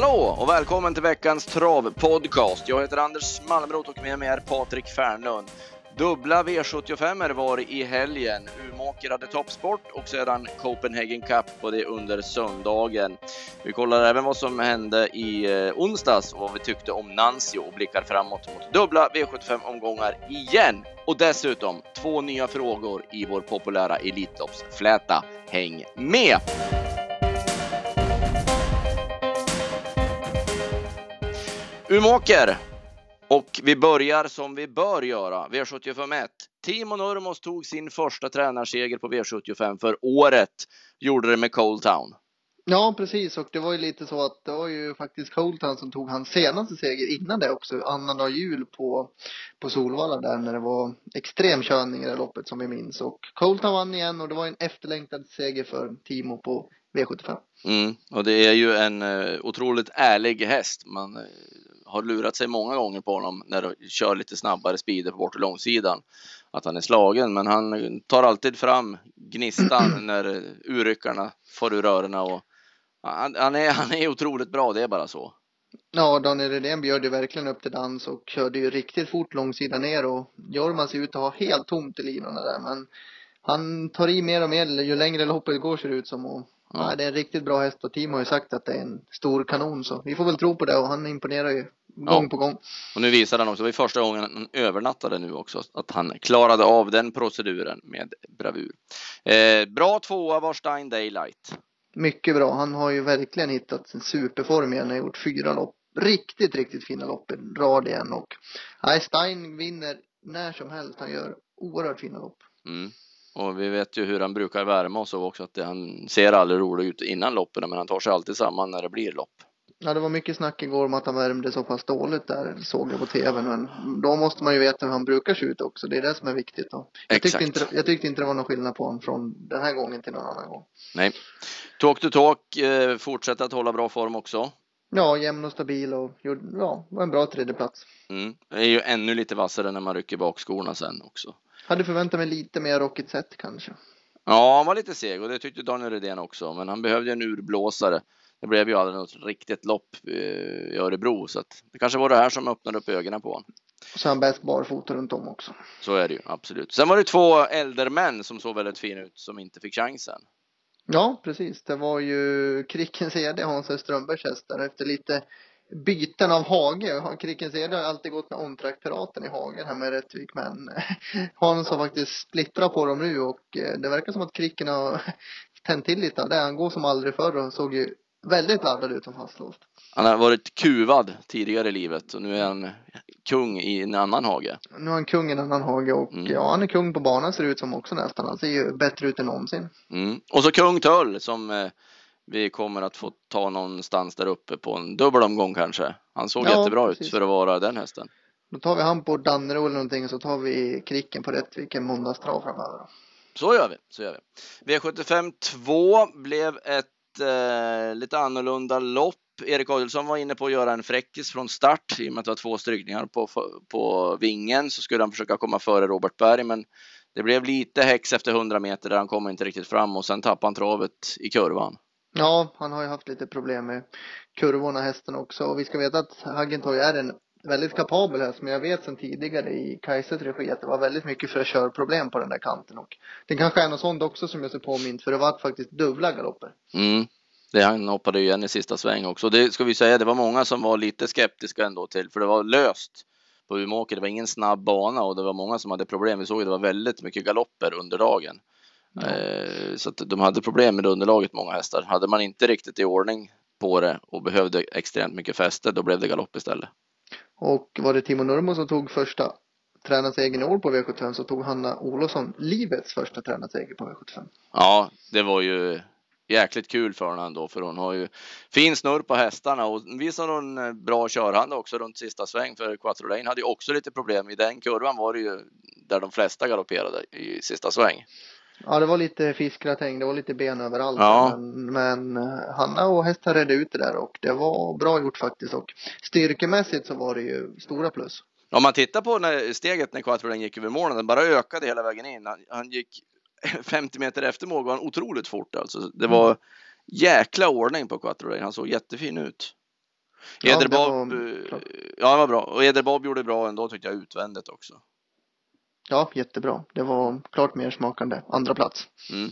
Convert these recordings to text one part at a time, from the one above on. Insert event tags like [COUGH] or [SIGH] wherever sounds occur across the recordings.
Hallå och välkommen till veckans travpodcast. Jag heter Anders Malmrot och med mig är Patrik Fernlund. Dubbla V75 var det i helgen. Umeåker hade toppsport och sedan Copenhagen Cup på det under söndagen. Vi kollar även vad som hände i eh, onsdags och vad vi tyckte om Nancy och blickar framåt mot dubbla V75-omgångar igen. Och dessutom två nya frågor i vår populära Elitloppsfläta. Häng med! Umeåker och vi börjar som vi bör göra, V75 1. Timo Nurmos tog sin första tränarseger på V75 för året. Gjorde det med Cold Town. Ja, precis. Och det var ju lite så att det var ju faktiskt Colton som tog hans senaste seger innan det också, annandag jul på, på Solvalla där när det var extrem körning i det loppet som vi minns. Och Colton vann igen och det var en efterlängtad seger för Timo på V75. Mm, och det är ju en uh, otroligt ärlig häst. Man uh, har lurat sig många gånger på honom när de kör lite snabbare speeder på bort och långsidan. Att han är slagen, men han tar alltid fram gnistan [CLEARS THROAT] när urryckarna får ur rörerna och han, han, är, han är otroligt bra, det är bara så. Ja, Daniel Redén bjöd ju verkligen upp till dans och körde ju riktigt fort långsida ner och Jorma ser ut att ha helt tomt i linorna där men han tar i mer och mer ju längre loppet går ser det ut som och ja. ja. det är en riktigt bra häst och Timo har ju sagt att det är en stor kanon så vi får väl tro på det och han imponerar ju gång ja. på gång. Och nu visar han också, det var första gången han övernattade nu också, att han klarade av den proceduren med bravur. Eh, bra tvåa var Stein Daylight. Mycket bra. Han har ju verkligen hittat sin superform igen. Han har gjort fyra lopp. Riktigt, riktigt fina lopp i rad igen och nej, Stein vinner när som helst. Han gör oerhört fina lopp. Mm. Och vi vet ju hur han brukar värma och så också att det, han ser aldrig rolig ut innan loppen men han tar sig alltid samman när det blir lopp. Ja, det var mycket snack igår om att han värmde så pass dåligt där, såg jag på tv. Men då måste man ju veta hur han brukar se ut också. Det är det som är viktigt. Då. Jag, tyckte inte, jag tyckte inte det var någon skillnad på honom från den här gången till någon annan gång. Nej. Talk to talk eh, fortsätter att hålla bra form också. Ja, jämn och stabil och gjorde, ja, var en bra tredjeplats. Mm. Det är ju ännu lite vassare när man rycker bak skorna sen också. Hade förväntat mig lite mer rockigt set kanske. Ja, han var lite seg och det tyckte Daniel Redén också, men han behövde en urblåsare det blev ju aldrig något riktigt lopp eh, i Örebro så att det kanske var det här som öppnade upp ögonen på honom. Och han bäst barfota runt om också. Så är det ju absolut. Sen var det två äldre män som såg väldigt fina ut som inte fick chansen. Ja, precis. Det var ju Krickens Ede, Hans Strömbergs häst där efter lite byten av hage. Krickens Ede har alltid gått med omtraktpiraten i hagen här med Rättvik men [LAUGHS] Hans har faktiskt splittrat på dem nu och eh, det verkar som att Kricken har [LAUGHS] tänt till lite av det. Han går som aldrig förr och såg ju väldigt laddad ut som fastlåst. Han har varit kuvad tidigare i livet och nu är han kung i en annan hage. Nu är han kung i en annan hage och mm. ja, han är kung på banan ser det ut som också nästan. Han ser ju bättre ut än någonsin. Mm. Och så kung Tull som eh, vi kommer att få ta någonstans där uppe på en dubbelomgång kanske. Han såg ja, jättebra precis. ut för att vara den hästen. Då tar vi han på Dannero eller någonting och så tar vi Kricken på Rättvik en måndagstrav framöver. Så gör vi, så gör vi. V75 2 blev ett eh, lite annorlunda lopp. Erik Adelsson var inne på att göra en fräckis från start i och med att det var två strykningar på, på vingen så skulle han försöka komma före Robert Berg men det blev lite häx efter 100 meter där han kom inte riktigt fram och sen tappade han travet i kurvan. Ja, han har ju haft lite problem med kurvorna hästen också och vi ska veta att Haggentoy är en väldigt kapabel häst men jag vet sedan tidigare i Kajses regi att det var väldigt mycket för körproblem på den där kanten och det kanske är något sånt också som jag ser påmint för det var faktiskt dubbla galopper. Mm. Det han hoppade igen i sista sväng också. Det ska vi säga, det var många som var lite skeptiska ändå till, för det var löst på Umeåker. Det var ingen snabb bana och det var många som hade problem. Vi såg att det var väldigt mycket galopper under dagen. Ja. Eh, så att de hade problem med underlaget, många hästar. Hade man inte riktigt i ordning på det och behövde extremt mycket fäste, då blev det galopp istället. Och var det Timo Nurmo som tog första tränarseger i år på V75 så tog Hanna Olofsson livets första tränarseger på V75. Ja, det var ju jäkligt kul för henne ändå för hon har ju fin snurr på hästarna och visar hon eh, bra körhand också runt sista sväng för Quattro Lane hade ju också lite problem. I den kurvan var det ju där de flesta galopperade i sista sväng. Ja, det var lite fiskgratäng, det var lite ben överallt. Ja. Men, men eh, Hanna och hästen redde ut det där och det var bra gjort faktiskt och styrkemässigt så var det ju stora plus. Om man tittar på när steget när Quattro gick över målen, den bara ökade hela vägen in. Han, han gick [LAUGHS] 50 meter efter mål var han otroligt fort alltså. Det var jäkla ordning på Quattro Han såg jättefin ut. Ja, Eder det var Bob, eh, klart. ja, det var bra. Och Eder Bob gjorde bra ändå tyckte jag utvändigt också. Ja, jättebra. Det var klart mer smakande. Andra plats. Mm.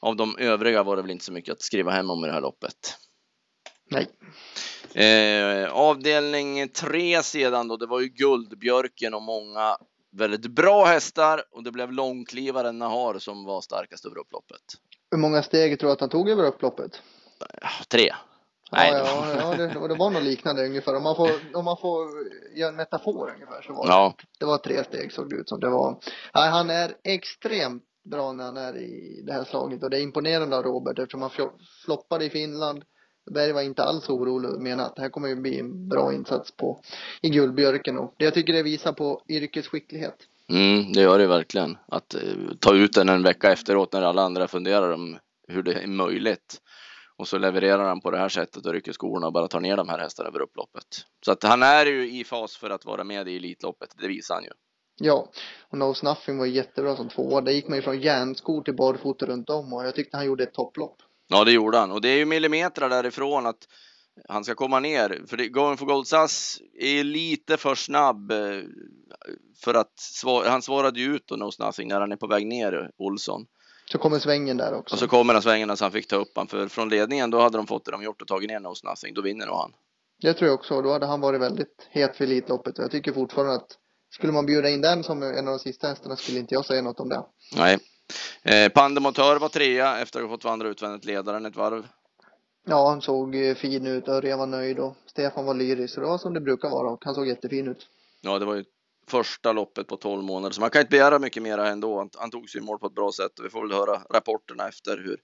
Av de övriga var det väl inte så mycket att skriva hem om i det här loppet. Nej. Eh, avdelning tre sedan då, det var ju Guldbjörken och många väldigt bra hästar och det blev långklivaren Nahar som var starkast över upploppet. Hur många steg tror du att han tog över upploppet? Ja, Tre. Nej, ja, ja, ja det, och det var nog liknande ungefär. Om man får, om man får göra en metafor ungefär så var det, Ja, det var tre steg såg det ut som. Det var, nej, han är extremt bra när han är i det här slaget och det är imponerande av Robert eftersom han flo- floppade i Finland. Berg var inte alls orolig och menade att det här kommer ju bli en bra insats på i Guldbjörken och det jag tycker det visar på yrkesskicklighet. mm, det gör det verkligen. Att eh, ta ut den en vecka efteråt när alla andra funderar om hur det är möjligt. Och så levererar han på det här sättet och rycker skorna och bara tar ner de här hästarna över upploppet. Så att han är ju i fas för att vara med i Elitloppet, det visar han ju. Ja, och Nose Nothing var jättebra som tvåa. Där gick man ju från järnskor till barfota runt om och jag tyckte han gjorde ett topplopp. Ja, det gjorde han. Och det är ju millimeter därifrån att han ska komma ner. För det, Going for Gold Sass är lite för snabb. eh, För att han svarade ju ut då Nose Nothing när han är på väg ner, Olsson. Så kommer svängen där också. Och så kommer han svängarna så han fick ta upp han. För från ledningen då hade de fått det de gjort och tagit ner Nose Nothing. Då vinner nog han. Det tror jag också. Då hade han varit väldigt het för Elitloppet. Jag tycker fortfarande att skulle man bjuda in den som en av de sista hästarna skulle inte jag säga något om det. Nej. Eh, Pandemotör var trea efter att ha fått vandra utvändigt ledaren ett varv. Ja, han såg eh, fin ut. Örjan var nöjd och Stefan var lyrisk. Så det var som det brukar vara och han såg jättefin ut. Ja, det var ju första loppet på 12 månader, så man kan inte begära mycket mer ändå. Han, han tog sig i mål på ett bra sätt och vi får väl höra rapporterna efter hur,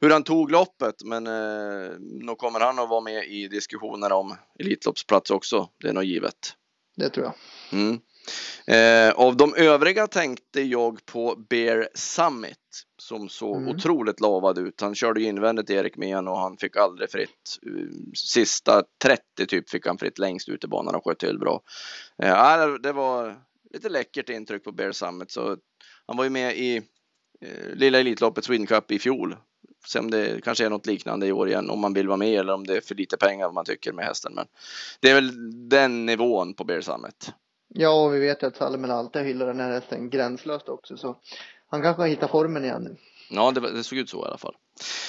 hur han tog loppet. Men eh, nog kommer han att vara med i diskussionerna om Elitloppsplats också. Det är nog givet. Det tror jag. Mm. Eh, av de övriga tänkte jag på Bear Summit som såg Mm. otroligt lavad ut. Han körde invändigt Erik Men och han fick aldrig fritt. Eh, Sista 30 typ fick han fritt längst ut i banan och sköt till bra. Eh, det var lite läckert intryck på Bear Summit så han var ju med i eh, lilla Elitloppet Sweden Cup i fjol. Se om det kanske är något liknande i år igen om man vill vara med eller om det är för lite pengar vad man tycker med hästen. Men det är väl den nivån på Bear Summit. Ja, och vi vet ju att Salmen alltid hyllar den här hästen gränslöst också. Så han kanske har hittat formen igen nu. Ja, det, det såg ut så i alla fall.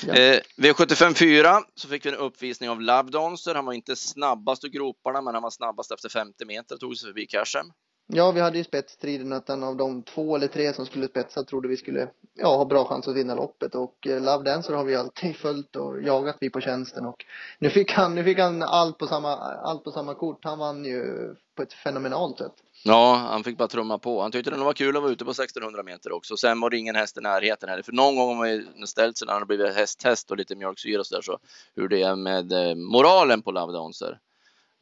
Ja. Eh, V75 4 så fick vi en uppvisning av Love Dancer. Han var inte snabbast ur groparna, men han var snabbast efter 50 meter. Tog sig förbi Cashem. Ja, vi hade ju spetsstriden att en av de två eller tre som skulle spetsa trodde vi skulle ja, ha bra chans att vinna loppet och eh, Love Dancer har vi alltid följt och jagat vi på tjänsten och nu fick han, nu fick han allt på samma, allt på samma kort. Han vann ju på ett fenomenalt sätt. Ja, han fick bara trumma på. Han tyckte det var kul att vara ute på 1600 meter också. Sen var det ingen häst i närheten heller. För någon gång har man ju ställt sig när han har blivit hästtest och lite mjölksyra och så där så hur det är med eh, moralen på Love Dancer.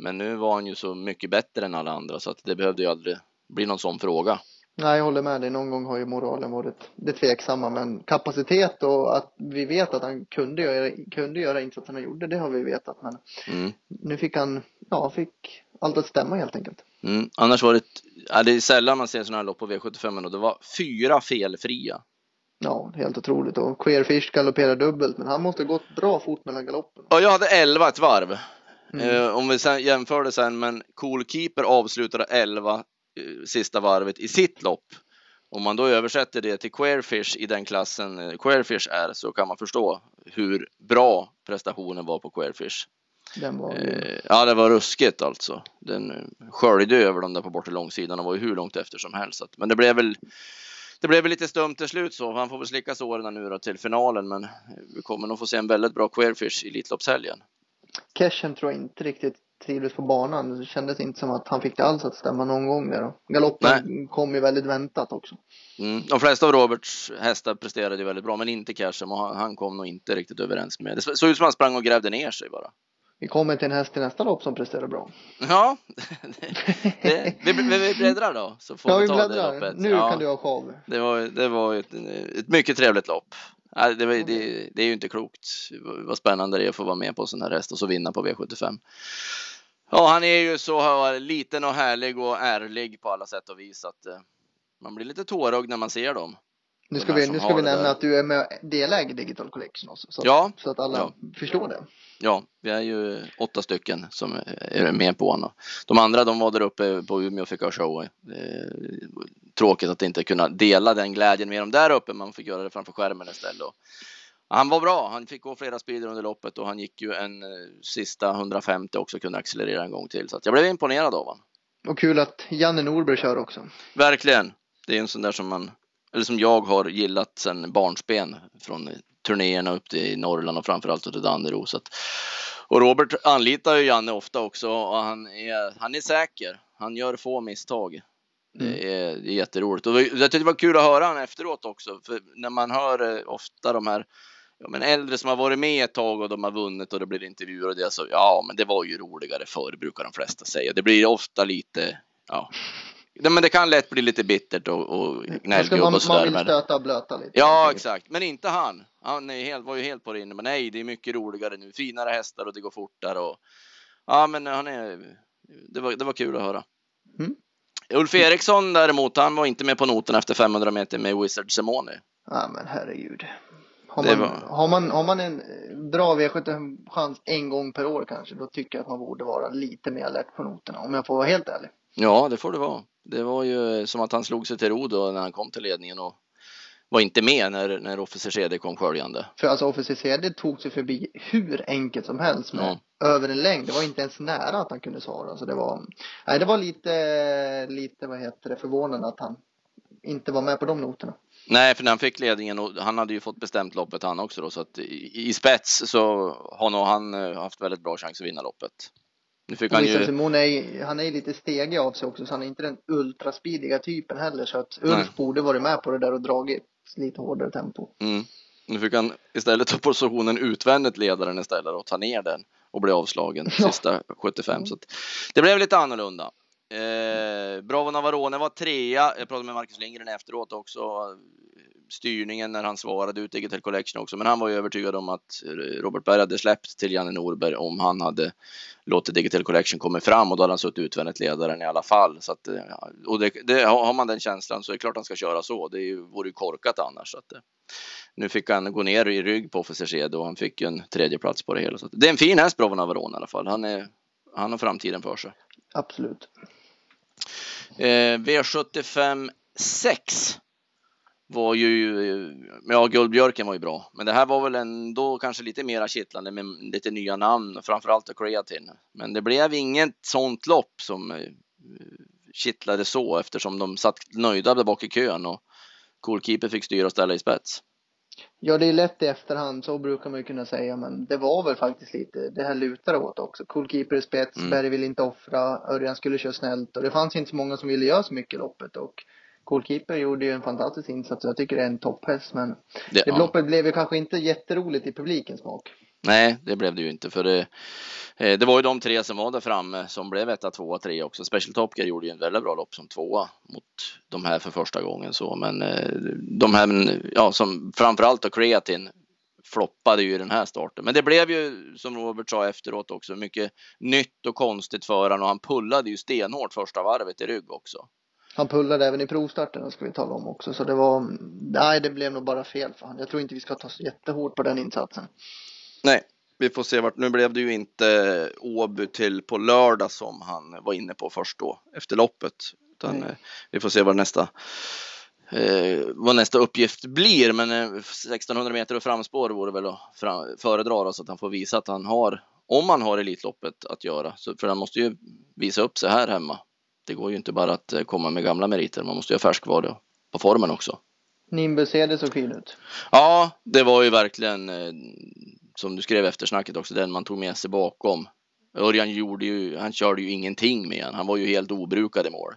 Men nu var han ju så mycket bättre än alla andra så att det behövde ju aldrig bli någon sån fråga. Nej, jag håller med dig. Någon gång har ju moralen varit det tveksamma, men kapacitet och att vi vet att han kunde göra, kunde göra insatsen han gjorde, det har vi vetat. Men Mm. nu fick han, ja, fick allt att stämma helt enkelt. Mm. Annars var det, ja, det är sällan man ser sådana här lopp på V75 och det var fyra felfria. Ja, helt otroligt. Och Queerfish galopperar dubbelt, men han måste gått bra fort mellan galoppen. Ja, jag hade 11 ett varv. Mm. Eh, om vi sen jämför det sen, men Coolkeeper avslutade 11 eh, sista varvet i sitt lopp. Om man då översätter det till Queerfish i den klassen eh, Queerfish är så kan man förstå hur bra prestationen var på Queerfish. Den var ju, ja, det var ruskigt alltså. Den sköljde över dem där på bortre långsidan och var ju hur långt efter som helst. Men det blev väl det blev väl lite stumt till slut så. Han får väl slicka såren nu då till finalen, men vi kommer nog få se en väldigt bra Queerfish i Elitloppshelgen. Cashen tror jag inte riktigt trivdes på banan. Det kändes inte som att han fick det alls att stämma någon gång där. Galoppen kom ju väldigt väntat också. Mm. De flesta av Roberts hästar presterade ju väldigt bra, men inte Cashem och han, kom nog inte riktigt överens med. Det såg ut som han sprang och grävde ner sig bara. Vi kommer till en häst i nästa lopp som presterar bra. Ja, [LAUGHS] det, vi, vi, vi bläddrar då så får Ja, vi vi ta det bläddrar. loppet. Nu ja, kan du ha show. det var, det var ett, ett mycket trevligt lopp. Nej, Det, det, det är ju inte klokt vad spännande det är att få vara med på en sån här häst och så vinna på V75. Ja, han är ju så liten och härlig och ärlig på alla sätt och vis att eh, man blir lite tårögd när man ser dem. Nu ska vi, nu ska vi nämna att du är med delägare i Digital Collection också. Så, Ja, så att alla ja. förstår det. Ja, vi är ju åtta stycken som är med på honom. De andra de var där uppe på Umeå och fick ha show. Är Tråkigt att inte kunna dela den glädjen med dem där uppe. Man fick göra det framför skärmen istället. Och han var bra. Han fick gå flera speeder under loppet och han gick ju en eh, sista 150 också kunde accelerera en gång till. Så jag blev imponerad av honom. Och kul att Janne Norberg kör också. Verkligen. Det är en sån där som man, eller som jag har gillat sedan barnsben från turnéerna upp till Norrland och framförallt till att, och Robert anlitar ju Janne ofta också och han är, han är säker. Han gör få misstag. Det är, det är jätteroligt. Och jag tyckte det var kul att höra han efteråt också. För när man hör eh, ofta de här ja, men äldre som har varit med ett tag och de har vunnit och det blir intervjuer och det så ja, men det var ju roligare förr brukar de flesta säga. Det blir ofta lite, ja, Nej, men det kan lätt bli lite bittert och, och Man, gnällgubb man, och man sådär. vill Men... stöta och blöta lite. Ja, exakt. Men inte han. Han är helt, var ju helt på det inne. Men nej, det är mycket roligare nu. Finare hästar och det går fortare. Och... Ja, men han är... Det var, det var kul att höra. Mm. Ulf Eriksson däremot, han var inte med på noten efter 500 meter med Wizard Simone. Ja men herregud. Har man, var- har, man, har man en bra V75-chans en gång per år kanske, då tycker jag att man borde vara lite mer alert på noterna, om jag får vara helt ärlig. Ja, det får det vara. Det var ju som att han slog sig till ro då när han kom till ledningen och var inte med när, när Officer CD kom sköljande. För alltså Officer CD tog sig förbi hur enkelt som helst med över en längd. Det var inte ens nära att han kunde svara. Så det var, nej det var lite, lite vad heter det, förvånande att han inte var med på de noterna. Nej, för när han fick ledningen och han hade ju fått bestämt loppet han också då, så att i, i spets så har nog han eh, haft väldigt bra chans att vinna loppet. Nu fick han ju, Simon är, han är lite stegig av sig också, så han är inte den ultraspidiga typen heller. Så att Ulf Nej. borde varit med på det där och dragit lite hårdare tempo. mm, nu fick han istället ta positionen utvändigt ledaren istället och ta ner den och bli avslagen Ja. sista 75. Så att det blev lite annorlunda. Eh, Bravo Navarone var trea. Jag pratade med Marcus Lindgren efteråt också. Styrningen när han svarade ut Digital Collection också. Men han var ju övertygad om att Robert Berg hade släppt till Janne Norberg om han hade låtit Digital Collection komma fram och då hade han suttit utvändigt ledaren i alla fall. Så att, och det, det, har man den känslan så är det klart han ska köra så. Det är vore ju korkat annars. Så att, eh, nu fick han gå ner i rygg på Officer och han fick ju en tredje plats på det hela. Så att, det är en fin häst Bravo Navarone i alla fall. Han, är, han har framtiden för sig. Absolut. Eh, V75 6 var ju, ja Guldbjörken var ju bra, men det här var väl ändå kanske lite mera kittlande med lite nya namn, framförallt av Creatine. Men det blev inget sånt lopp som eh, kittlade så eftersom de satt nöjda där bak i kön och Coolkeeper fick styra och ställa i spets. Ja, det är lätt i efterhand, så brukar man ju kunna säga, men det var väl faktiskt lite, det här lutar åt också. Coolkeeper i spets, Mm. Berg vill inte offra, Örjan skulle köra snällt och det fanns inte så många som ville göra så mycket i loppet och Coolkeeper gjorde ju en fantastisk insats jag tycker det är en topphäst men Det, det ja. loppet blev ju kanske inte jätteroligt i publikens smak. Nej, det blev det ju inte för det. eh, Det var ju de tre som var där framme som blev etta, tvåa, tre också. Special Top Gear gjorde ju en väldigt bra lopp som tvåa mot de här för första gången så, men eh, de här, ja, som framförallt då Creatin floppade ju i den här starten. Men det blev ju som Robert sa efteråt också mycket nytt och konstigt för han och han pullade ju stenhårt första varvet i rygg också. Han pullade även i provstarten ska vi tala om också så det var, nej det blev nog bara fel för han. Jag tror inte vi ska ta så jättehårt på den insatsen. Nej, vi får se vart. Nu blev det ju inte Åby till på lördag som han var inne på först då efter loppet. Utan Nej. eh, vi får se vad nästa eh, vad nästa uppgift blir. Men eh, 1600 meter och framspår vore väl att fra- föredra då, så att han får visa att han har, om han har Elitloppet att göra. Så, för han måste ju visa upp sig här hemma. Det går ju inte bara att eh, komma med gamla meriter. Man måste ju ha färskvara på formen också. Nimbus det såg fin ut. Ja, det var ju verkligen eh, som du skrev efter snacket också, den man tog med sig bakom. Örjan gjorde ju, han körde ju ingenting med han. Han var ju helt obrukad i mål.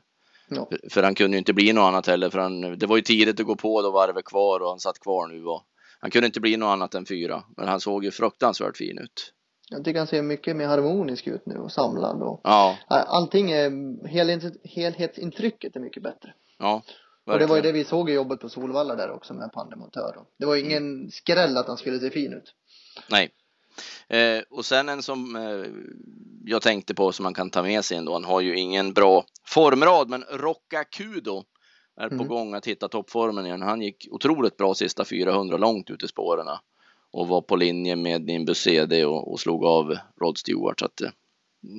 Ja. För, för han kunde ju inte bli något annat heller, för han, det var ju tidigt att gå på då varvet kvar och han satt kvar nu och han kunde inte bli något annat än fyra. Men han såg ju fruktansvärt fin ut. Jag tycker han ser mycket mer harmonisk ut nu och samlad och Ja, allting är, helhets, helhetsintrycket är mycket bättre. ja. Och det var ju det verkligen. vi såg i jobbet på Solvalla där också med Pandemontör. Det var ingen skräll att han skulle se fin ut. Nej. Eh, och sen en som eh, jag tänkte på som man kan ta med sig ändå. Han har ju ingen bra formrad, men Rocca Kudo är på Mm. gång att hitta toppformen igen. Han gick otroligt bra sista 400 långt ut i spåren och var på linje med Nimbus CD och, och slog av Rod Stewart. Så att, eh,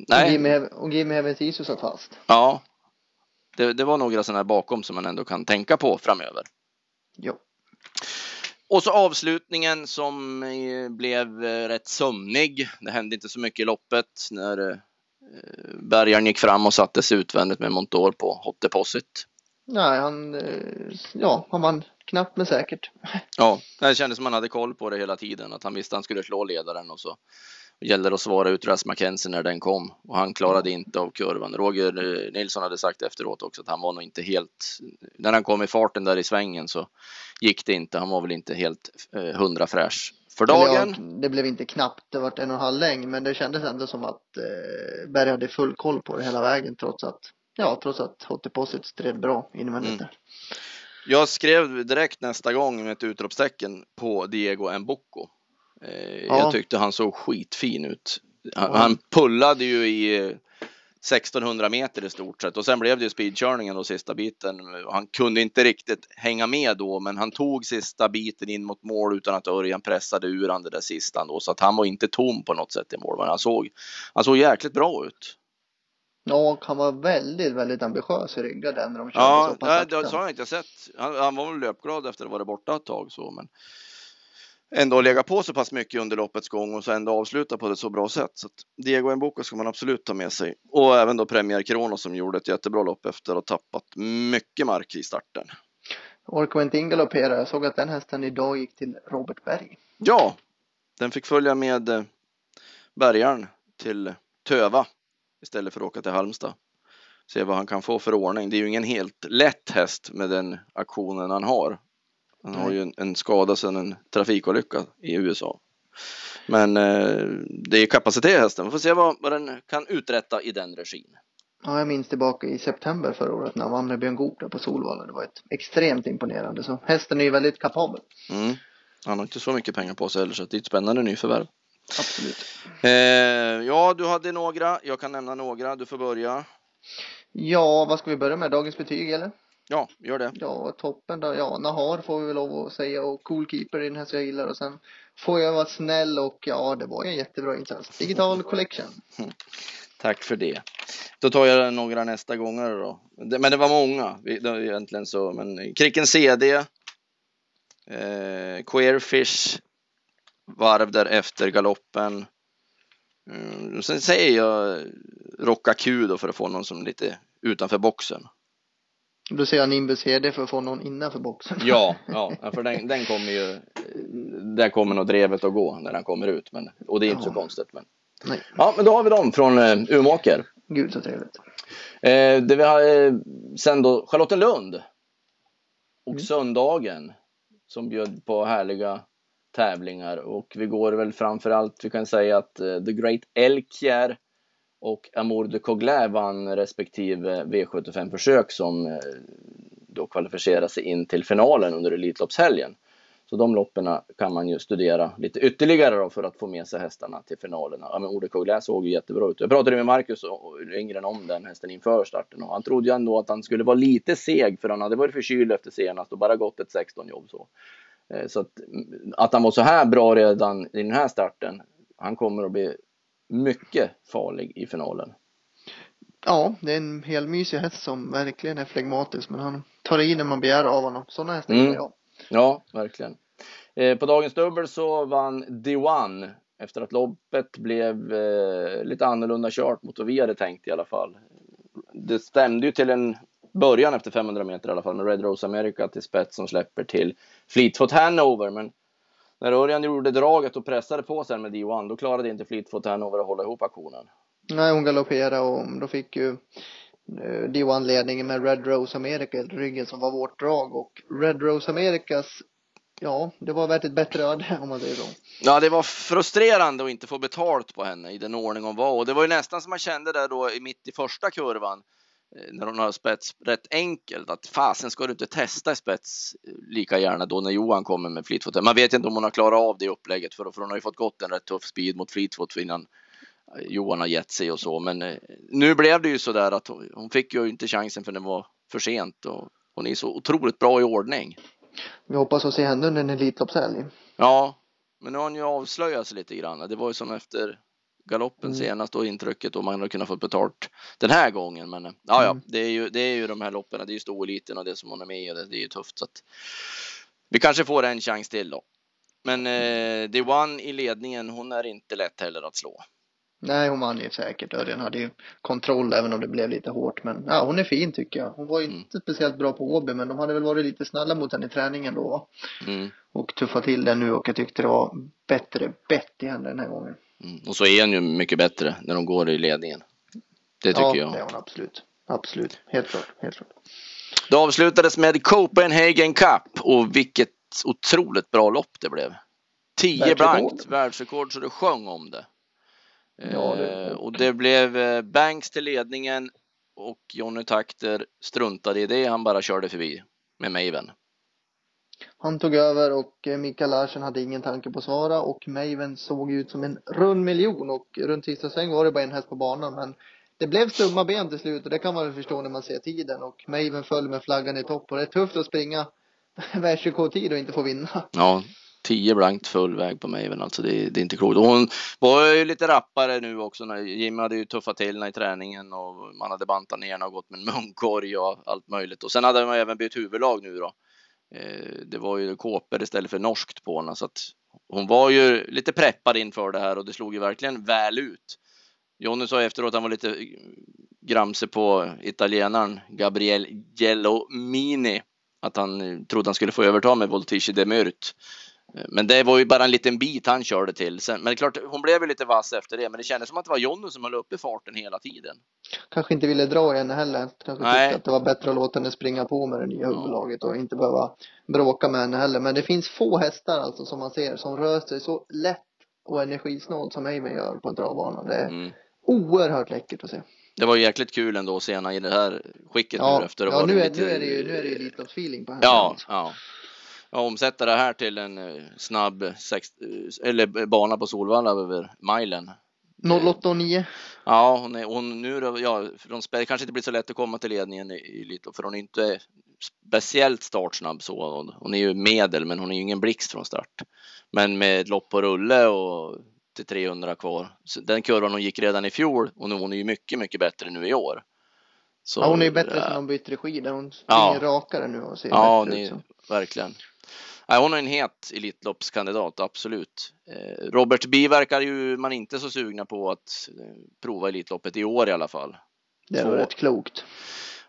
nej, och Jimmy Evans satt fast. ja, det, det var några sådana här bakom som man ändå kan tänka på framöver. Jo. Och så avslutningen som eh, blev eh, rätt sömnig. Det hände inte så mycket i loppet när bärgaren gick fram och sattes utvändigt med Montour på hot deposit. Nej, han, ja, han vann knappt men säkert. Ja, det kändes som han hade koll på det hela tiden, att han visste att han skulle slå ledaren och så gällde det att svara ut Ras Mackenzie när den kom och han klarade inte av kurvan. Roger eh, Nilsson hade sagt efteråt också att han var nog inte helt, när han kom i farten där i svängen så gick det inte. Han var väl inte helt eh, hundra fräsch för dagen. Ja, det blev inte knappt, det var en och en halv längd, men det kändes ändå som att eh, Berg hade full koll på det hela vägen trots att, ja, trots att Hot Deposit stred bra invändigt Mm. där. Jag skrev direkt nästa gång med ett utropstecken på Diego Mbocco. Eh, Ja. Jag tyckte han såg skitfin ut. Han, Ja. han pullade ju i eh, 1600 meter i stort sett och sen blev det ju speedkörningen då sista biten. Han kunde inte riktigt hänga med då, men han tog sista biten in mot mål utan att Örjan pressade ur han det där sista då, så att han var inte tom på något sätt i mål. Men han såg, han såg jäkligt bra ut. Ja, han var väldigt, väldigt ambitiös i ryggen när de körde Ja, så pass nej, det har jag inte sett. Han, han var väl löpglad efter att ha varit borta ett tag så, men ändå lägga på så pass mycket under loppets gång och så ändå avsluta på ett så bra sätt. Så Diego Mboko ska man absolut ta med sig. Och även då Premier Kronos som gjorde ett jättebra lopp efter att ha tappat mycket mark i starten. Orkar inte in galoppera. Jag såg att den hästen idag gick till Robert Berg. Ja, den fick följa med eh, bärgaren till Töva istället för att åka till Halmstad. Se vad han kan få för ordning. Det är ju ingen helt lätt häst med den aktionen han har. Han har ju en, en skada sedan en trafikolycka i USA. Men eh, det är kapacitet hästen. Vi får se vad, vad den kan uträtta i den regin. Ja, jag minns tillbaka i september förra året när han vann med Björn Goop på Solvalla. Det var ett extremt imponerande. Så hästen är ju väldigt kapabel. Mm. Han har inte så mycket pengar på sig heller så det är ett spännande nyförvärv. Absolut. Eh, ja, du hade några. Jag kan nämna några. Du får börja. Ja, vad ska vi börja med? Dagens betyg eller? Ja, gör det. Ja, toppen då. Ja, Nahar får vi väl lov att säga och cool keeper i den här så jag gillar och sen får jag vara snäll och ja, det var en jättebra insats. Digital collection. Tack för det. Då tar jag några nästa gånger då. Men det var många. Vi- Det var egentligen så. Men Kricken CD. Eh, Queerfish. Varv därefter galoppen. Mm, sen säger jag Rocka Q då för att få någon som är lite utanför boxen. Då säger jag Nimbus HD för att få någon innanför boxen. [LAUGHS] Ja, ja, för den, den kommer ju. Där kommer nog drevet att gå när den kommer ut. Men, och det är inte så konstigt. Men. Nej, Ja, men då har vi dem från eh, Umeåker. gud så trevligt. Eh, det vi har eh, sen då Charlottenlund. Och Mm. söndagen. Som bjöd på härliga tävlingar. Och vi går väl framför allt, vi kan säga att eh, The Great Elkjär och Amour de Coglais vann respektive V75-försök som eh, då kvalificerar sig in till finalen under Elitloppshelgen. Så de loppen kan man ju studera lite ytterligare då för att få med sig hästarna till finalerna. Ja, men Ode Coglais såg ju jättebra ut. Jag pratade med Marcus Lindgren om den hästen inför starten och han trodde ju ändå att han skulle vara lite seg för han hade varit förkyld efter senast och bara gått ett 16 jobb så. Eh, Så att, att han var så här bra redan i den här starten. Han kommer att bli mycket farlig i finalen. Ja, det är en hel mysig häst som verkligen är flegmatisk men han tar i när man begär av honom. Sådana hästar Mm. jag. Ja, verkligen. Eh, på dagens dubbel så vann D1 efter att loppet blev eh, lite annorlunda kört mot vad vi hade tänkt i alla fall. Det stämde ju till en början efter 500 meter i alla fall med Red Rose America till spets som släpper till Fleetfoot Hanover. Men när Örjan gjorde draget och pressade på sen med D1 då klarade inte Fleetfoot Hanover att hålla ihop aktionen. Nej, hon galopperade och då fick ju eh, D1 ledningen med Red Rose America ryggen som var vårt drag och Red Rose Americas Ja, det var värt ett bättre öde [LAUGHS] om man säger så. Ja, det var frustrerande att inte få betalt på henne i den ordning hon var och det var ju nästan som man kände där då i mitt i första kurvan när hon har spets rätt enkelt att fasen ska du inte testa i spets eh, lika gärna då när Johan kommer med Fleetfoot. Man vet inte om hon har klarat av det upplägget för, för hon har ju fått gått en rätt tuff speed mot Fleetfoot innan eh, Johan har gett sig och så. Men eh, nu blev det ju så där att hon, hon fick ju inte chansen för det var för sent och hon är så otroligt bra i ordning. Vi hoppas att se henne under en Elitloppshelg. Ja, men nu har hon ju avslöjats lite grann. Det var ju som efter galoppen Mm. senast och intrycket och man hade kunnat få betalt den här gången. Men ja, ja, Mm. det är ju, det är ju de här loppen. Det är ju storeliten och det som hon är med i och det, det är ju tufft så att vi kanske får en chans till då. Men eh, The One i ledningen, hon är inte lätt heller att slå. Nej, hon vann ju säkert. Örjan hade ju kontroll även om det blev lite hårt. Men ja, hon är fin tycker jag. Hon var ju Mm. inte speciellt bra på Åby, men de hade väl varit lite snälla mot henne i träningen då. Mm. Och tuffa till den nu och jag tyckte det var bättre bett i henne den här gången. Mm. Och så är hon ju mycket bättre när de går i ledningen. Det tycker ja, jag. det är absolut. Absolut. Helt klart. Helt klart. Det avslutades med Copenhagen Cup och vilket otroligt bra lopp det blev. 10 Världsrekord. blankt, världsrekord så det sjöng om det. Ja, det- Eh, och det blev eh, Banks till ledningen och Johnny Takter struntade i det. Han bara körde förbi med Maven. Han tog över och eh, Mikael Larsen hade ingen tanke på att svara och Maven såg ut som en rund miljon och runt sista sväng var det bara en häst på banan men det blev stumma ben till slut och det kan man väl förstå när man ser tiden och Maven föll med flaggan i topp och det är tufft att springa [LAUGHS] världsrekordtid och inte få vinna. Ja, 10 blankt full väg på Maven alltså. Det, det är inte klokt. Och hon var ju lite rappare nu också. När Jimmy hade ju tuffat till i träningen och man hade bantat ner henne och gått med en munkorg och allt möjligt. Och sen hade man även bytt huvudlag nu då. Eh, det var ju kåpor istället för norskt på henne så att hon var ju lite preppad inför det här och det slog ju verkligen väl ut. Jonny sa efteråt att han var lite gramse på italienaren Gabriel Gellomini Att han trodde han skulle få överta med Voltici de Myrt. Men det var ju bara en liten bit han körde till. Sen, men det är klart, hon blev ju lite vass efter det. Men det kändes som att det var Jonny som höll uppe farten hela tiden. Kanske inte ville dra i henne heller. Kanske Nej. tyckte att det var bättre att låta henne springa på med det nya huvudlaget och inte behöva bråka med henne heller. Men det finns få hästar alltså som man ser som rör sig så lätt och energisnålt som Maven gör på en travbana. Det är Mm. oerhört läckert att se. Det var jäkligt kul ändå att se henne i det här skicket Ja, nu efter att ja nu, är, lite- nu är det ju, nu är det ju Elitloppsfeeling på henne. Ja, alltså. ja. Ja. Omsätta det här till en eh, snabb sex, eh, eller bana på Solvalla över milen. 08 och 9. Ja, hon är, hon nu då, ja, från spel, kanske inte blir så lätt att komma till ledningen i, i för hon är inte speciellt startsnabb så. Hon, hon är ju medel, men hon är ju ingen blixt från start. Men med ett lopp på rulle och till 300 kvar. Så den kurvan hon gick redan i fjol och nu, hon är ju mycket, mycket bättre nu i år. Så, Ja, hon är ju bättre ja, sen hon bytte regi där hon springer Ja. rakare nu och ser Ja, bättre ni, ut. Så. verkligen. Nej, hon är en het Elitloppskandidat, absolut. Eh, Robert Bi verkar ju man inte så sugna på att eh, prova Elitloppet i år i alla fall. Det nog rätt klokt.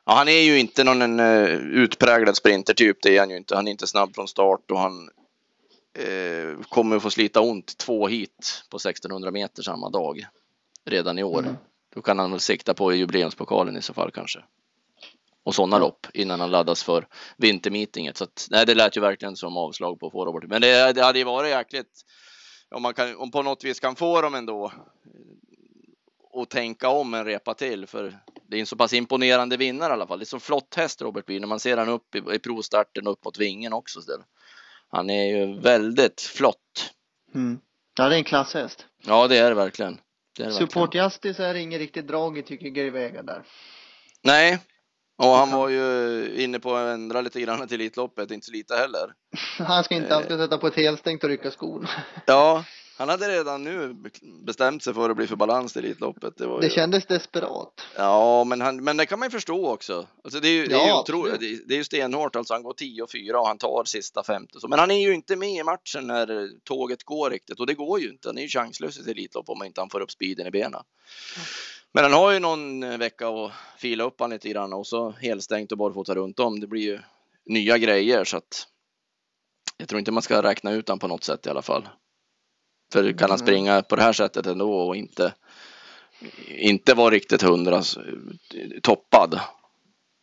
Ja, han är ju inte någon en, eh, utpräglad sprintertyp, det är han ju inte. Han är inte snabb från start och han eh, kommer att få slita ont två hit på 1600 meter samma dag redan i år. Mm. Då kan han väl sikta på jubileumspokalen i så fall kanske. Och sådana lopp innan han laddas för vintermeetinget. Så att, nej, det lät ju verkligen som avslag på att få Robert. Men det, det hade ju varit jäkligt om man kan, om på något vis kan få dem ändå och tänka om en repa till för det är en så pass imponerande vinnare i alla fall. Det är så flott häst Robert Bie när man ser han upp i, i provstarten och upp mot vingen också. Så. Han är ju väldigt flott. Mm. Ja, det är en klasshäst. Ja, det är det verkligen. Det är det. Support Justice är inget riktigt drag i tycker Gary Vega där. Nej, och han kan- var ju inne på att ändra lite grann till Elitloppet, inte så lite heller. [LAUGHS] Han ska inte, han ska sätta på ett helstängt och rycka skon. [LAUGHS] Ja, han hade redan nu bestämt sig för att bli för balans i Elitloppet. Det var Det ju... kändes desperat. Ja, men, han, men det kan man ju förstå också. Alltså det är ju, det är ju Ja, absolut. det, är ju stenhårt. Alltså han går 10 och 4 och han tar sista femte. Men han är ju inte med i matchen när tåget går riktigt och det går ju inte. Han är ju chanslös i ett Elitlopp om inte han får upp speeden i benen. Men han har ju någon eh, vecka att fila upp han lite grann och så helstängt och barfota runt om. Det blir ju nya grejer så att jag tror inte man ska räkna ut han på något sätt i alla fall. För kan han Mm. springa på det här sättet ändå och inte inte vara riktigt hundra toppad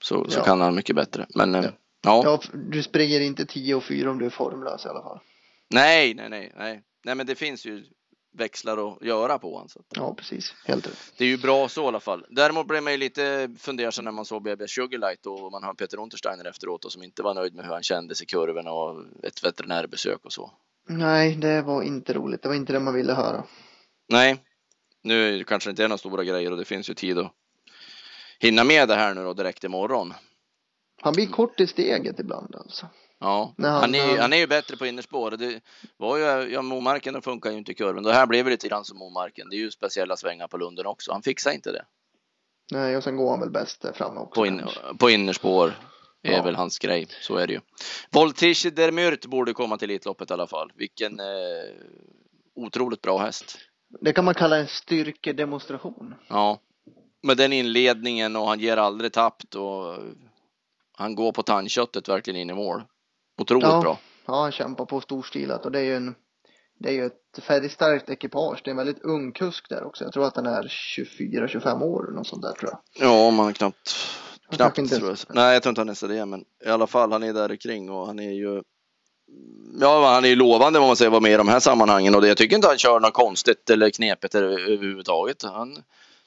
så, så Ja. kan han mycket bättre. Men eh, Ja. ja, Ja, du springer inte 10 och 4 om du är formlös i alla fall. nej, nej, nej, nej, nej, men det finns ju växlar att göra på honom. Ja, precis. Helt rätt. det är ju bra så i alla fall. Däremot blev man ju lite fundersam när man såg BB Sugarlight och man hör Peter Untersteiner efteråt och som inte var nöjd med hur han kändes i kurvorna och ett veterinärbesök och så. Nej, det var inte roligt. Det var inte det man ville höra. Nej, nu kanske det inte är några stora grejer och det finns ju tid att hinna med det här nu då direkt imorgon. Han blir kort i steget ibland alltså. Ja, han, han- är, han- är ju bättre på innerspår. Det var ju, ja, Momarken funkar ju inte i kurven. Det här blev lite grann som Momarken. Det är ju speciella svängar på Lunden också. Han fixar inte det. Nej, och sen går han väl bäst framme också. På, in, på innerspår är Ja. väl hans grej. Så är det ju. Voltige der Myrt borde komma till Elitloppet i alla fall. Vilken eh, otroligt bra häst. Det kan man kalla en styrkedemonstration. Ja, med den inledningen och han ger aldrig tappt och han går på tandköttet verkligen in i mål. Otroligt Ja. bra. Ja, han kämpar på storstilat och det är ju en det är ju ett färgstarkt ekipage. Det är en väldigt ung kusk där också. Jag tror att han är 24-25 år eller något sånt där tror jag. Ja, man knappt, knappt inte tror jag. Nej, jag tror inte han är det, men i alla fall, han är där kring och han är ju Ja, han är ju lovande vad man säger vara med i de här sammanhangen och det, jag tycker inte han kör något konstigt eller knepigt över- överhuvudtaget. Han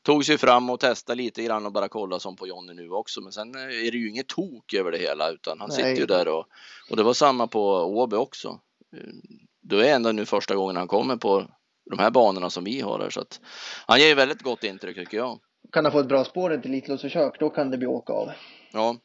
tog sig fram och testade lite grann och bara kolla som på Jonny nu också. Men sen är det ju inget tok över det hela utan han Nej. sitter ju där och, och det var samma på Åby också. Det är ändå nu första gången han kommer på de här banorna som vi har här så att han ger väldigt gott intryck tycker jag. Kan han få ett bra spår i ett Elitloppsförsök, då kan det bli åka av. Ja.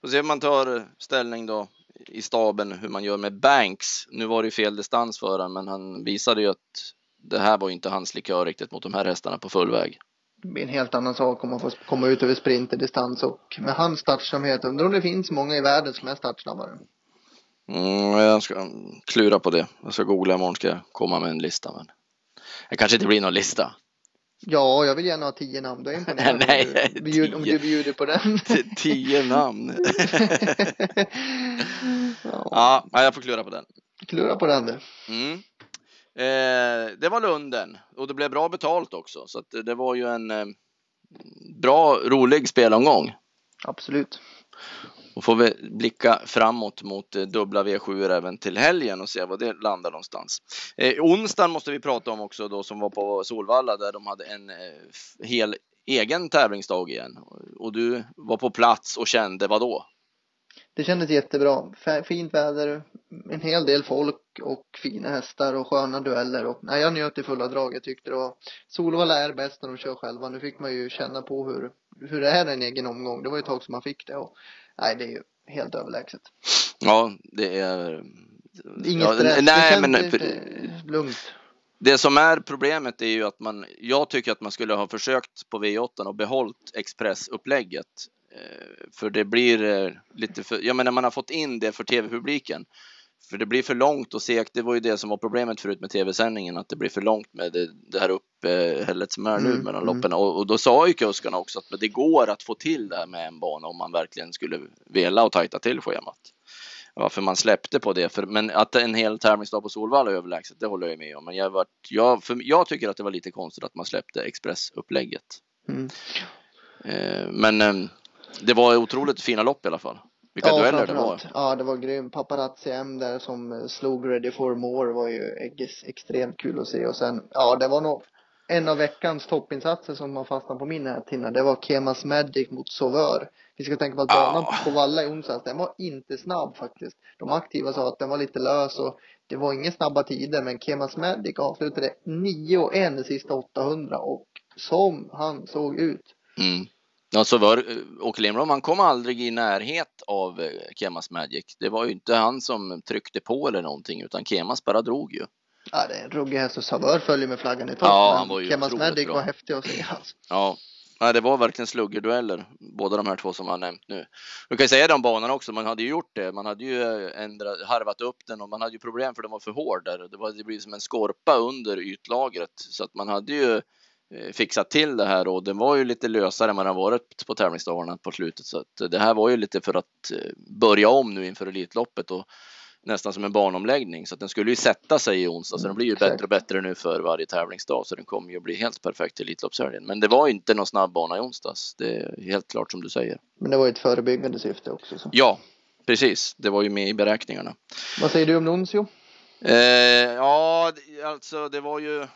Får se om man tar ställning då i staben hur man gör med Banks. Nu var det ju fel distans för honom, men han visade ju att det här var ju inte hans likör riktigt mot de här hästarna på full väg. Blir en helt annan sak om man får komma ut över sprinterdistans och med hans startsamhet. Undrar om det finns många i världen som är startsnabbare. Mm, jag ska klura på det. Jag ska googla imorgon ska jag komma med en lista. Men det kanske inte blir någon lista. Ja, jag vill gärna ha tio namn. Då är imponerad om [LAUGHS] Nej, du bjud- om du bjuder på den. Tio namn. [LAUGHS] ja, Ja, jag får klura på den. klura på den du. Mm. Eh, det var Lunden och det blev bra betalt också. Så det- var ju en eh, bra, rolig spelomgång. Absolut. Och får vi blicka framåt mot eh, dubbla V7 även till helgen och se var det landar någonstans. Eh, onsdagen måste vi prata om också då som var på Solvalla där de hade en eh, hel egen tävlingsdag igen. Och du var på plats och kände vad då? Det kändes jättebra. Fint väder, en hel del folk och fina hästar och sköna dueller. Och, nej, jag njöt i fulla drag. Jag tyckte det var Solvalla är bäst när de kör själva. Nu fick man ju känna på hur, hur det är en egen omgång. Det var ju ett tag som man fick det. Och, nej, det är ju helt överlägset. Ja, det är... Inget ja, stress. Nej, det men kändes eh, lugnt. Det som är problemet är ju att man, jag tycker att man skulle ha försökt på V8 och behållit expressupplägget. Eh, För det blir eh, lite för, jag menar man har fått in det för tv-publiken. För det blir för långt och segt, det var ju det som var problemet förut med tv-sändningen, att det blir för långt med det, det här uppehället som är nu Mm, mellan mm. loppen. Och, och då sa ju kuskarna också att det går att få till det här med en bana om man verkligen skulle vilja och tajta till schemat varför man släppte på det. För, men att en hel tävlingsdag på Solvalla är överlägset, det håller jag med om. Men jag, var, jag, för, jag tycker att det var lite konstigt att man släppte expressupplägget. Mm. Eh, men eh, det var otroligt fina lopp i alla fall. Vilka dueller det var. Ja, det var grym. Paparazzi M där som eh, slog Ready for More var ju ex- extremt kul att se. Och sen, ja, det var nog en av veckans toppinsatser som har fastnat på min näthinna. Det var Kemas Magic mot Sauveur. Vi ska tänka på att banan Ja. på Valla i onsdags, den var inte snabb faktiskt. De aktiva sa att den var lite lös och det var inga snabba tider. Men Kemas Magic avslutade 9 och 1 de sista 800 och som han såg ut. Mm. Ja, så var eh, Åke Lindblom, han kom aldrig i närhet av eh, Kemas Magic. Det var ju inte han som tryckte på eller någonting, utan Kemas bara drog ju. Ja, det är en ruggig häst och Sauveur följer med flaggan i topp. Ja, han var ju Kemas Magic bra. var häftig att se [CLEARS THROAT] alltså. Ja, det var verkligen sluggerdueller, båda de här två som jag har nämnt nu. Du kan ju säga om banan också, man hade ju gjort det. Man hade ju eh, ändrat, harvat upp den och man hade ju problem för den var för hård där. Det, var, det blev som en skorpa under ytlagret så att man hade ju fixat till det här och den var ju lite lösare än vad den varit på tävlingsdagarna på slutet. Så att det här var ju lite för att eh, börja om nu inför Elitloppet och nästan som en banomläggning så att den skulle ju sätta sig i onsdag så den blir ju Exakt. bättre och bättre nu för varje tävlingsdag så den kommer ju bli helt perfekt till Elitloppshelgen. Men det var inte någon snabb bana i onsdags. Det är helt klart som du säger. Men det var ju ett förebyggande syfte också. Så. Ja, precis. Det var ju med i beräkningarna. Vad säger du om Nuncio? Eh, ja, alltså det var ju.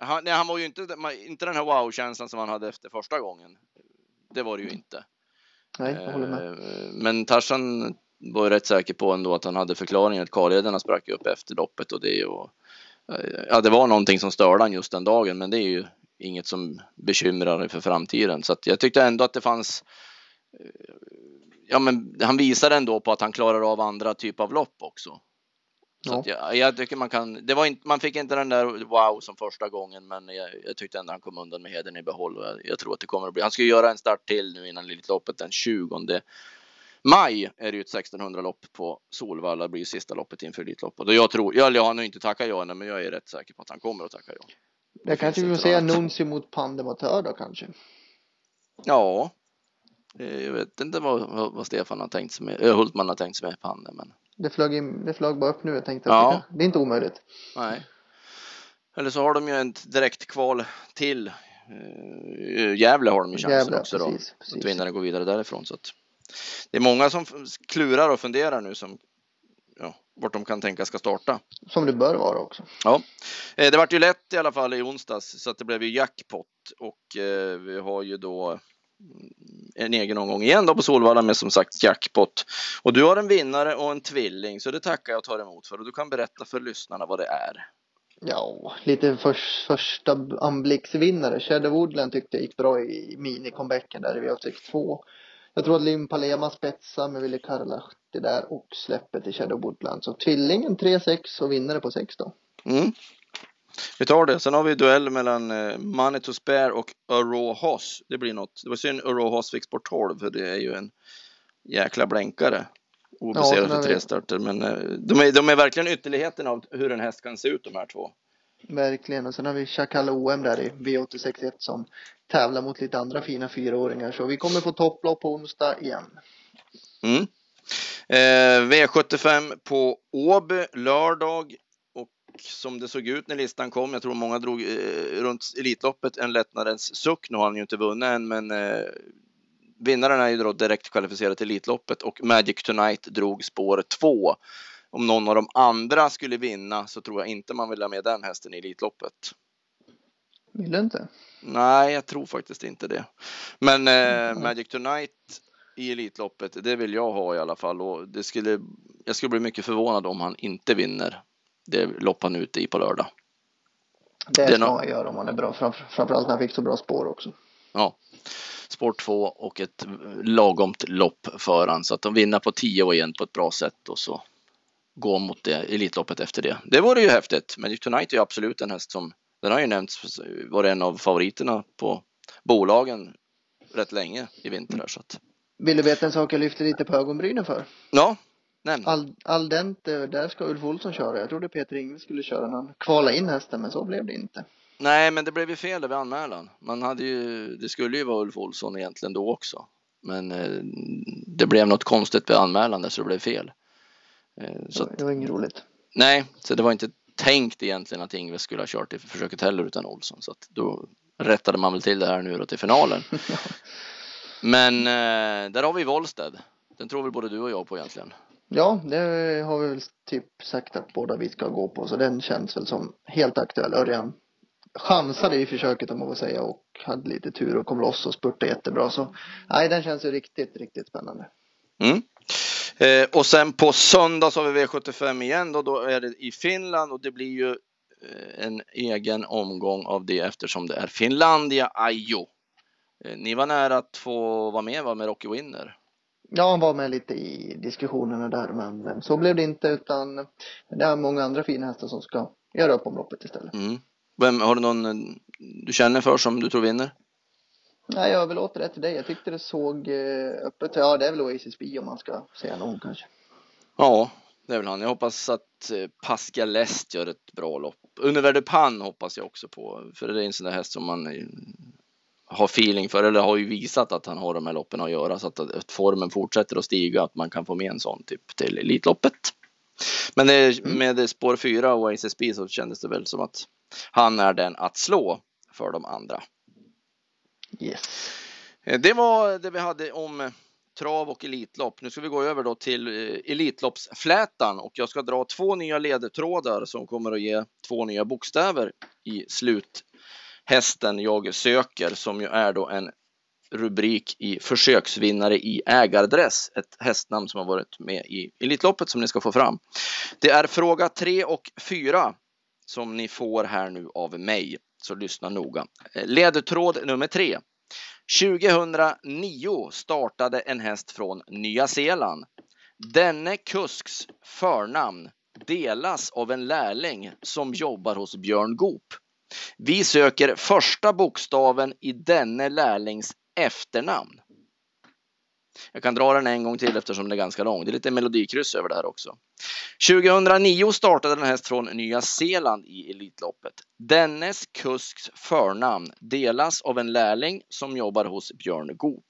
Han, nej, han var ju inte, inte den här wow-känslan som han hade efter första gången. Det var det ju inte. Nej, jag håller med. Eh, Men Tarzan var ju rätt säker på ändå att han hade förklaringen att karlederna sprack upp efter loppet och det och eh, ja, det var någonting som störde han just den dagen, men det är ju inget som bekymrar för framtiden så att jag tyckte ändå att det fanns. eh, ja, men han visar ändå på att han klarar av andra typer av lopp också. Så Ja. jag, jag tycker man kan, det var inte, man fick inte den där wow som första gången, men jag, jag tyckte ändå han kom undan med heden i behåll och jag, jag tror att det kommer att bli. Han ska göra en start till nu innan Elitloppet den 20 maj är det ju ett 1600 lopp på Solvalla, det blir ju sista loppet inför Elitloppet. Och jag tror, jag, jag har nog inte tackat ja men jag är rätt säker på att han kommer att tacka ja. Det kanske vi får se något. Nuncio mot Pandematör då kanske. Ja, eh, jag vet inte vad, vad, Stefan har tänkt sig med, äh, Hultman har tänkt sig med Panne, men Det flög, in, det flög bara upp nu. Jag tänkte Ja. att det, det är inte omöjligt. nej. Eller så har de ju ett direkt kval till uh, Gävle har de ju chansen Jävlar, också då. precis, Att precis. vinnaren går vidare därifrån. Så att det är många som klurar och funderar nu som ja, vart de kan tänka ska starta. Som det bör vara också. Ja, eh, det vart ju lätt i alla fall i onsdags så att det blev ju jackpot och eh, vi har ju då en egen omgång igen då på Solvalla med som sagt jackpot. Och du har en vinnare och en tvilling så det tackar jag och tar emot för och du kan berätta för lyssnarna vad det är. Ja, lite för, första anblicksvinnare. Shadow Woodland tyckte jag gick bra i mini-comebacken där i V86.2. Jag tror att Lim Palema spetsar med Ville Karlahti där och släpper till Shadow Woodland. Så tvillingen 3-6 och vinnare på 6 då. Mm. Vi tar det. Sen har vi duell mellan eh, Money to Spare och Uro Hoss. Det blir något. Det var synd Uro Hoss fick sport 12 för det är ju en jäkla blänkare. Ja, Obesegrad sen för tre starter. Men eh, de är, de är verkligen ytterligheten av hur en häst kan se ut de här två. Verkligen. Och sen har vi Chakala OM där i V86.1 som tävlar mot lite andra fina fyraåringar. Så vi kommer få topplopp på onsdag igen. Mm. Eh, V75 på Åby lördag som det såg ut när listan kom, jag tror många drog eh, runt Elitloppet en lättnadens suck. Nu har han ju inte vunnit än, men eh, vinnaren är ju då direkt kvalificerad till Elitloppet och Magic Tonight drog spår två. Om någon av de andra skulle vinna så tror jag inte man vill ha med den hästen i Elitloppet. Vill du inte? Nej, jag tror faktiskt inte det. Men eh, Mm. Magic Tonight i Elitloppet, det vill jag ha i alla fall. Och det skulle, jag skulle bli mycket förvånad om han inte vinner det lopp är ute i på lördag. Det, ska nå- han göra om han är bra. Framför, framförallt när han fick så bra spår också. Ja, sport 2 och ett lagomt lopp för han. Så att de vinner på 10 och igen på ett bra sätt och så gå mot det Elitloppet efter det. Det vore ju häftigt. Magic Tonight är ju absolut en häst som, den har ju nämnts, var en av favoriterna på bolagen rätt länge i vinter. Så att, Vill du veta en sak jag lyfter lite på ögonbrynen för? ja, nämn. All, all dente, där ska Ulf Olsson köra. Jag trodde Peter Ingve skulle köra när han kvalade in hästen, men så blev det inte. Nej, men det blev ju fel vid anmälan. Man hade ju, det skulle ju vara Ulf Olsson egentligen då också. Men eh, det blev något konstigt vid anmälan där så det blev fel. Eh, så att, det var inget roligt. nej, så det var inte tänkt egentligen att Ingves skulle ha kört i försöket heller utan Olsson. Så att då rättade man väl till det här nu då till finalen. [LAUGHS] Men eh, där har vi Wollsted. Den tror väl både du och jag på egentligen. Ja, det har vi väl typ sagt att båda vi ska gå på, så den känns väl som helt aktuell. Örjan chansade i försöket om man får säga och hade lite tur och kom loss och spurtade jättebra. Så nej, den känns ju riktigt, riktigt spännande. Mm. Eh, och sen på söndag så har vi V75 igen då, då är det i Finland och det blir ju eh, en egen omgång av det eftersom det är Finlandia Ajo. Eh, ni var nära att få vara med va, med Rocky Winner. Ja, han var med lite i diskussionerna där, men så blev det inte utan det är många andra fina hästar som ska göra upp om loppet istället. Mm. Vem, har du någon eh, du känner för som du tror vinner? Nej, jag överlåter det till dig. Jag tyckte det såg eh, öppet. Ja, det är väl Oasis B om man ska säga någon kanske. Ja, det är väl han. Jag hoppas att eh, Pascal Lest gör ett bra lopp. Univerde Pan hoppas jag också på, för det är en sån där häst som man har feeling för, eller har ju visat att han har de här loppen att göra så att, att formen fortsätter att stiga, att man kan få med en sån typ till Elitloppet. Men det, med spår 4 och ACSB så kändes det väl som att han är den att slå för de andra. Yes. Eh, Det var det vi hade om trav och elitlopp. Nu ska vi gå över då till eh, Elitloppsflätan och jag ska dra två nya ledtrådar som kommer att ge två nya bokstäver i Hästen jag söker som ju är då en rubrik i försöksvinnare i ägardress. Ett hästnamn som har varit med i Elitloppet som ni ska få fram. Det är fråga tre och fyra som ni får här nu av mig. Så lyssna noga. Eh, ledtråd nummer tre. 2009 startade en häst från Nya Zeeland. Denne kusks förnamn delas av en lärling som jobbar hos Björn Goop. Vi söker första bokstaven i denne lärlings efternamn. Jag kan dra den en gång till eftersom det är ganska lång. Det är lite melodikryss över det här också. 2009 startade en häst från Nya Zeeland i Elitloppet. Dennes kusks förnamn delas av en lärling som jobbar hos Björn Goop.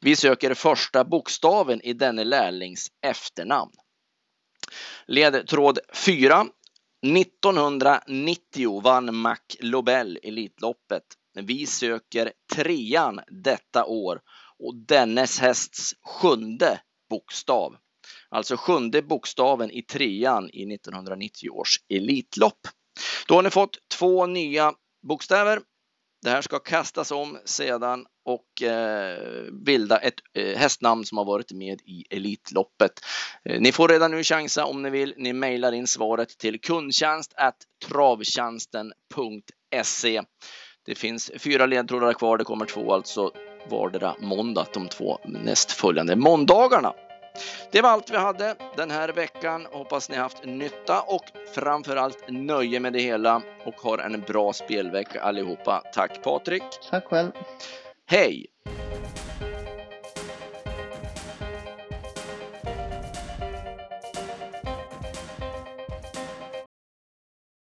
Vi söker första bokstaven i denne lärlings efternamn. Ledtråd 4. 1990 vann Mac Lobel Elitloppet. Vi söker trean detta år och dennes hästs sjunde bokstav. Alltså sjunde bokstaven i trean i 1990 års Elitlopp. Då har ni fått två nya bokstäver. Det här ska kastas om sedan och eh, bilda ett eh, hästnamn som har varit med i Elitloppet. Eh, ni får redan nu chansa om ni vill. Ni mejlar in svaret till kundtjänst travtjänsten.se. Det finns fyra ledtrådar kvar. Det kommer två alltså vardera måndag de två nästföljande måndagarna. Det var allt vi hade den här veckan. Hoppas ni haft nytta och framförallt nöje med det hela och har en bra spelvecka allihopa. Tack Patrik! Tack själv! Hej!